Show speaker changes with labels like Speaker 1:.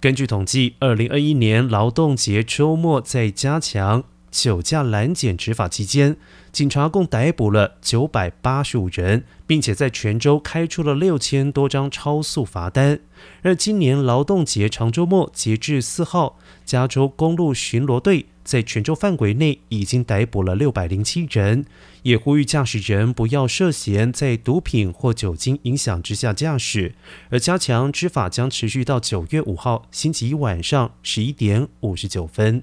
Speaker 1: 根据统计，二零二一年劳动节周末在加强。酒驾拦检执法期间，警察共逮捕了九百八十五人，并且在泉州开出了六千多张超速罚单。而今年劳动节长周末，截至四号，加州公路巡逻队在泉州范围内已经逮捕了六百零七人，也呼吁驾驶人不要涉嫌在毒品或酒精影响之下驾驶。而加强执法将持续到九月五号星期一晚上十一点五十九分。